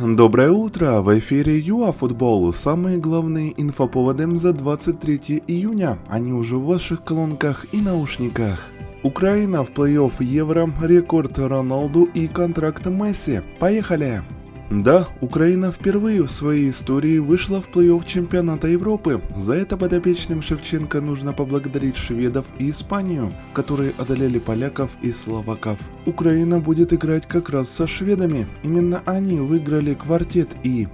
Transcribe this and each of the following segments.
Доброе утро! В эфире ЮАФутбол. Самые главные инфоповоды за 23 июня. Они уже в ваших колонках и наушниках. Украина в плей-офф Евро, рекорд Роналду и контракт Месси. Поехали! Да, Украина впервые в своей истории вышла в плей-офф чемпионата Европы. За это подопечным Шевченко нужно поблагодарить шведов и Испанию, которые одолели поляков и словаков. Украина будет играть как раз со шведами. Именно они выиграли квартет И.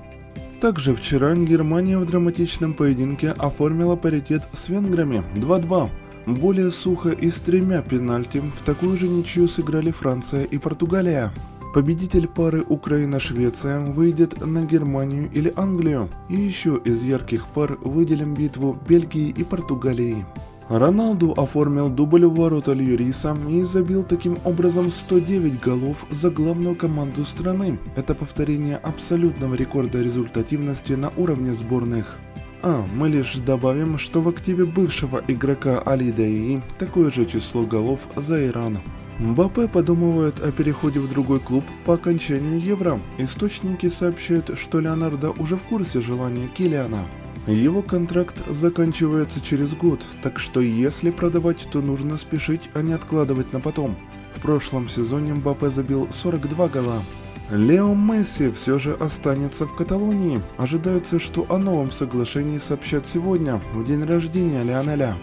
Также вчера Германия в драматичном поединке оформила паритет с венграми 2-2. Более сухо и с тремя пенальти в такую же ничью сыграли Франция и Португалия. Победитель пары Украина-Швеция выйдет на Германию или Англию. И еще из ярких пар выделим битву Бельгии и Португалии. Роналду оформил дубль в ворота Льюриса и забил таким образом 109 голов за главную команду страны. Это повторение абсолютного рекорда результативности на уровне сборных. А, мы лишь добавим, что в активе бывшего игрока Али Даи такое же число голов за Иран. Мбаппе подумывает о переходе в другой клуб по окончанию Евро. Источники сообщают, что Леонардо уже в курсе желания Килиана. Его контракт заканчивается через год, так что если продавать, то нужно спешить, а не откладывать на потом. В прошлом сезоне Мбаппе забил 42 гола. Лео Месси все же останется в Каталонии. Ожидается, что о новом соглашении сообщат сегодня, в день рождения Леонеля.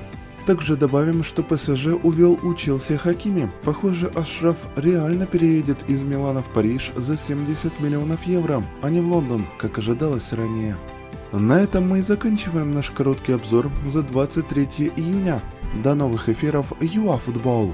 Также добавим, что ПСЖ увел у Челси Хакими. Похоже, Ашраф реально переедет из Милана в Париж за 70 миллионов евро, а не в Лондон, как ожидалось ранее. На этом мы и заканчиваем наш короткий обзор за 23 июня. До новых эфиров ЮАФутбол!